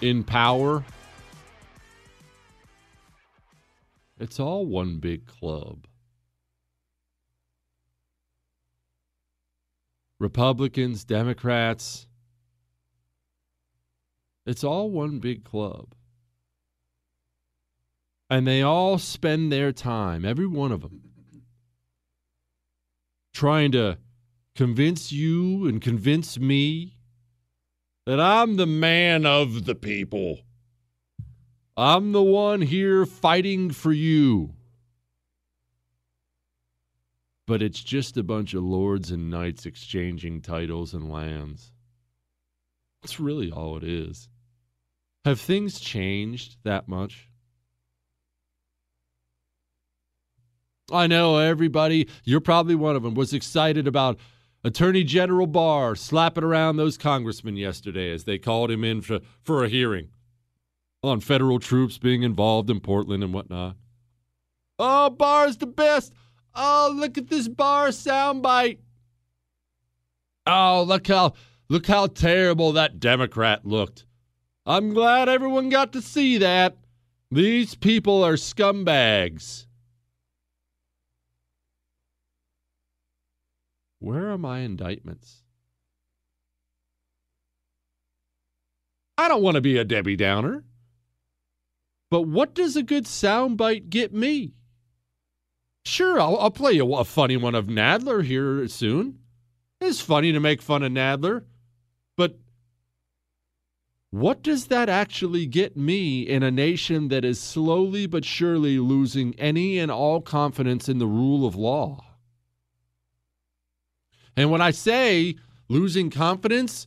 in power, it's all one big club. Republicans, Democrats, it's all one big club. And they all spend their time, every one of them, trying to convince you and convince me that I'm the man of the people. I'm the one here fighting for you. But it's just a bunch of lords and knights exchanging titles and lands. That's really all it is. Have things changed that much? I know everybody, you're probably one of them, was excited about Attorney General Barr slapping around those congressmen yesterday as they called him in for, for a hearing on federal troops being involved in Portland and whatnot. Oh, Barr's the best. Oh, look at this Barr soundbite. Oh, look how look how terrible that Democrat looked. I'm glad everyone got to see that. These people are scumbags. Where are my indictments? I don't want to be a Debbie Downer. But what does a good soundbite get me? Sure, I'll, I'll play you a funny one of Nadler here soon. It's funny to make fun of Nadler, but What does that actually get me in a nation that is slowly but surely losing any and all confidence in the rule of law? And when I say losing confidence,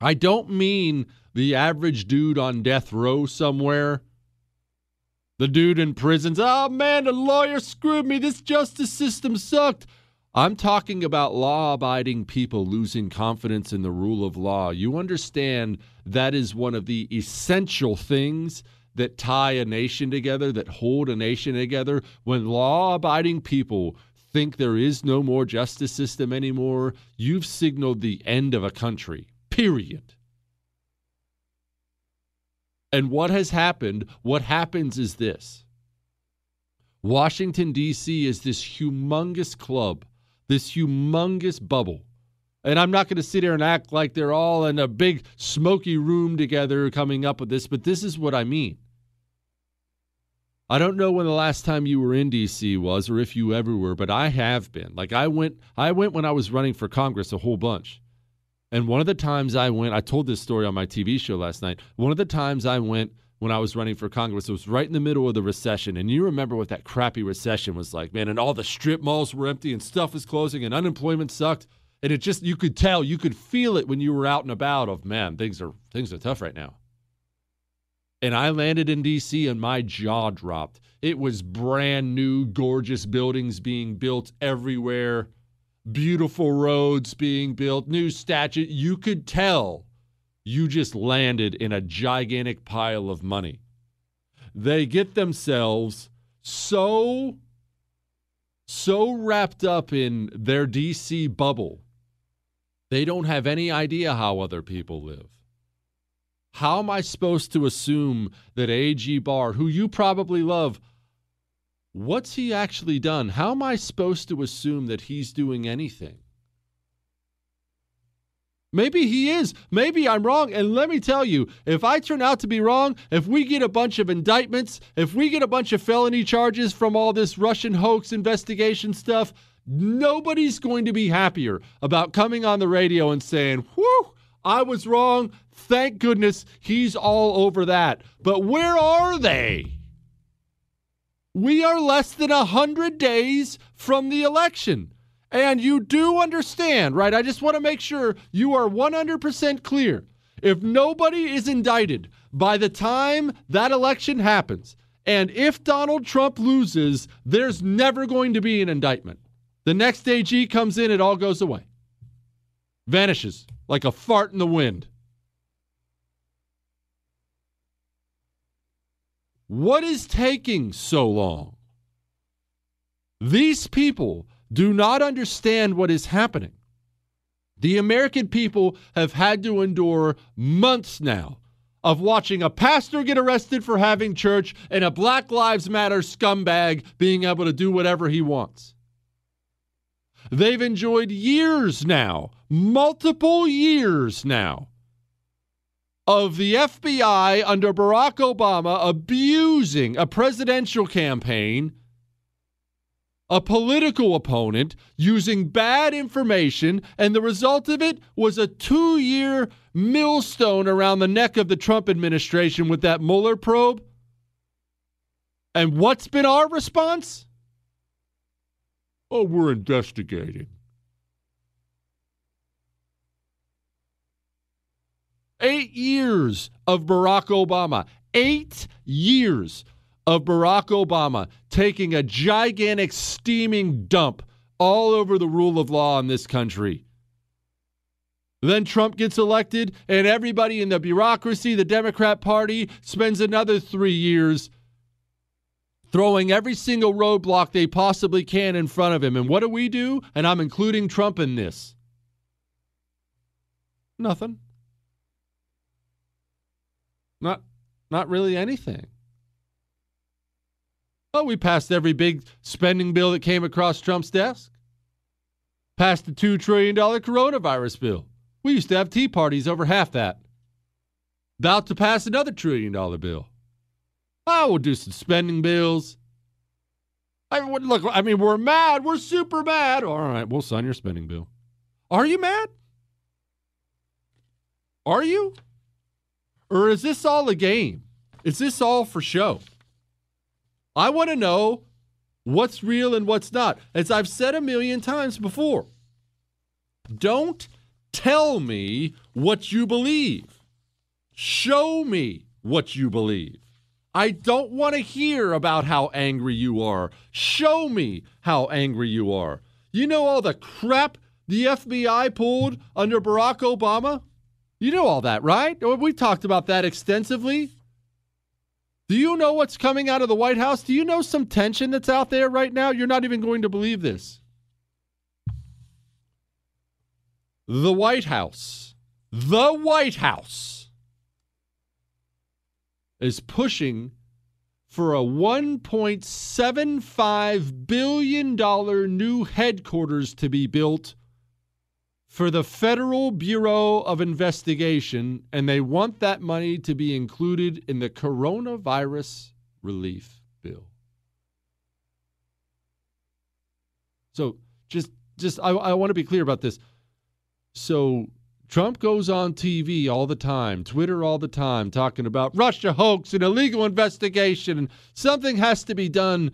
I don't mean the average dude on death row somewhere. The dude in prisons, oh man, the lawyer screwed me. This justice system sucked. I'm talking about law abiding people losing confidence in the rule of law. You understand that is one of the essential things that tie a nation together, that hold a nation together. When law abiding people think there is no more justice system anymore, you've signaled the end of a country, period. And what has happened? What happens is this Washington, D.C. is this humongous club this humongous bubble. And I'm not going to sit here and act like they're all in a big smoky room together coming up with this, but this is what I mean. I don't know when the last time you were in DC was or if you ever were, but I have been. Like I went I went when I was running for Congress a whole bunch. And one of the times I went, I told this story on my TV show last night. One of the times I went when I was running for Congress. It was right in the middle of the recession. And you remember what that crappy recession was like, man. And all the strip malls were empty and stuff was closing and unemployment sucked. And it just, you could tell, you could feel it when you were out and about of, man, things are, things are tough right now. And I landed in DC and my jaw dropped. It was brand new, gorgeous buildings being built everywhere, beautiful roads being built, new statue. You could tell you just landed in a gigantic pile of money. They get themselves so so wrapped up in their DC bubble. They don't have any idea how other people live. How am I supposed to assume that A.G. Barr, who you probably love, what's he actually done? How am I supposed to assume that he's doing anything? Maybe he is. Maybe I'm wrong. And let me tell you, if I turn out to be wrong, if we get a bunch of indictments, if we get a bunch of felony charges from all this Russian hoax investigation stuff, nobody's going to be happier about coming on the radio and saying, whew, I was wrong. Thank goodness he's all over that. But where are they? We are less than a 100 days from the election. And you do understand, right? I just want to make sure you are 100% clear. If nobody is indicted by the time that election happens, and if Donald Trump loses, there's never going to be an indictment. The next AG comes in, it all goes away, vanishes like a fart in the wind. What is taking so long? These people do not understand what is happening. The American people have had to endure months now of watching a pastor get arrested for having church and a Black Lives Matter scumbag being able to do whatever he wants. They've enjoyed years now, multiple years now, of the FBI under Barack Obama abusing a presidential campaign a political opponent using bad information, and the result of it was a two year millstone around the neck of the Trump administration with that Mueller probe. And what's been our response? Oh, we're investigating. Eight years of Barack Obama. Eight years of Barack Obama taking a gigantic steaming dump all over the rule of law in this country. Then Trump gets elected, and everybody in the bureaucracy, the Democrat Party, spends another three years throwing every single roadblock they possibly can in front of him. And what do we do? And I'm including Trump in this. Nothing. Not not really anything. Well, we passed every big spending bill that came across Trump's desk. Passed the $2 trillion coronavirus bill. We used to have tea parties over half that. About to pass another trillion dollar bill. Oh, we'll do some spending bills. I mean, look, I mean, we're mad. We're super mad. All right, we'll sign your spending bill. Are you mad? Are you? Or is this all a game? Is this all for show? I want to know what's real and what's not. As I've said a million times before, don't tell me what you believe. Show me what you believe. I don't want to hear about how angry you are. Show me how angry you are. You know all the crap the FBI pulled under Barack Obama? You know all that, right? Oh, we talked about that extensively. Do you know what's coming out of the White House? Do you know some tension that's out there right now? You're not even going to believe this. The White House, the White House is pushing for a $1.75 billion new headquarters to be built for the Federal Bureau of Investigation, and they want that money to be included in the coronavirus relief bill. So just just I, I want to be clear about this. So Trump goes on TV all the time, Twitter all the time, talking about Russia hoax and illegal investigation, and something has to be done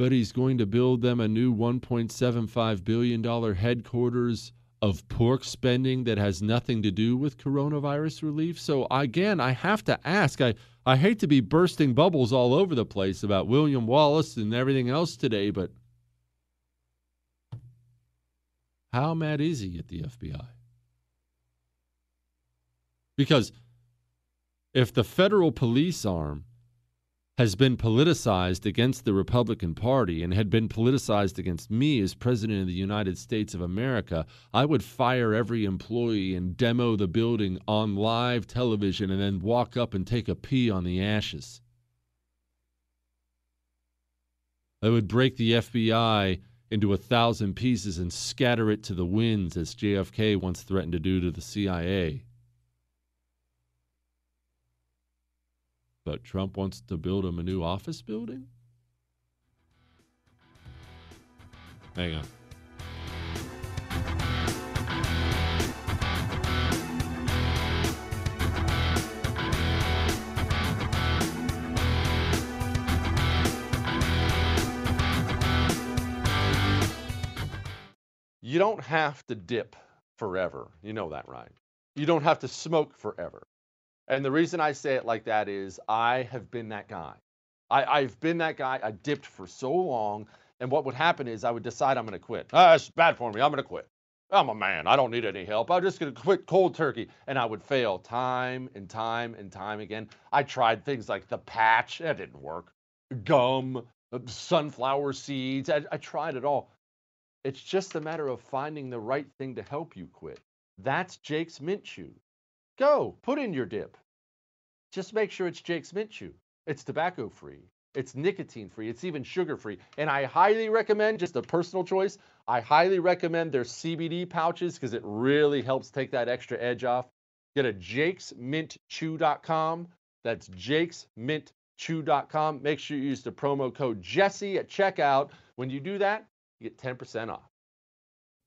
but he's going to build them a new $1.75 billion headquarters of pork spending that has nothing to do with coronavirus relief. So, again, I have to ask I, I hate to be bursting bubbles all over the place about William Wallace and everything else today, but how mad is he at the FBI? Because if the federal police arm has been politicized against the Republican Party and had been politicized against me as President of the United States of America, I would fire every employee and demo the building on live television and then walk up and take a pee on the ashes. I would break the FBI into a thousand pieces and scatter it to the winds as JFK once threatened to do to the CIA. But Trump wants to build him a new office building? Hang on. You don't have to dip forever. You know that, right? You don't have to smoke forever. And the reason I say it like that is I have been that guy. I, have been that guy. I dipped for so long. And what would happen is I would decide I'm going to quit. Ah, it's bad for me. I'm going to quit. I'm a man. I don't need any help. I'm just going to quit cold turkey. And I would fail time and time and time again. I tried things like the patch. That didn't work. Gum, sunflower seeds. I, I tried it all. It's just a matter of finding the right thing to help you quit. That's Jake's Mint Chew. Go, put in your dip. Just make sure it's Jake's Mint Chew. It's tobacco free. It's nicotine free. It's even sugar free. And I highly recommend, just a personal choice, I highly recommend their CBD pouches because it really helps take that extra edge off. Get a jakesmintchew.com. That's jakesmintchew.com. Make sure you use the promo code Jesse at checkout. When you do that, you get 10% off.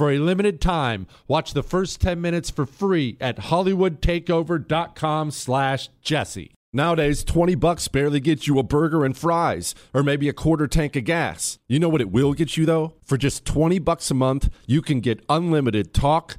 For a limited time, watch the first 10 minutes for free at hollywoodtakeover.com slash jesse. Nowadays, 20 bucks barely gets you a burger and fries, or maybe a quarter tank of gas. You know what it will get you, though? For just 20 bucks a month, you can get unlimited talk,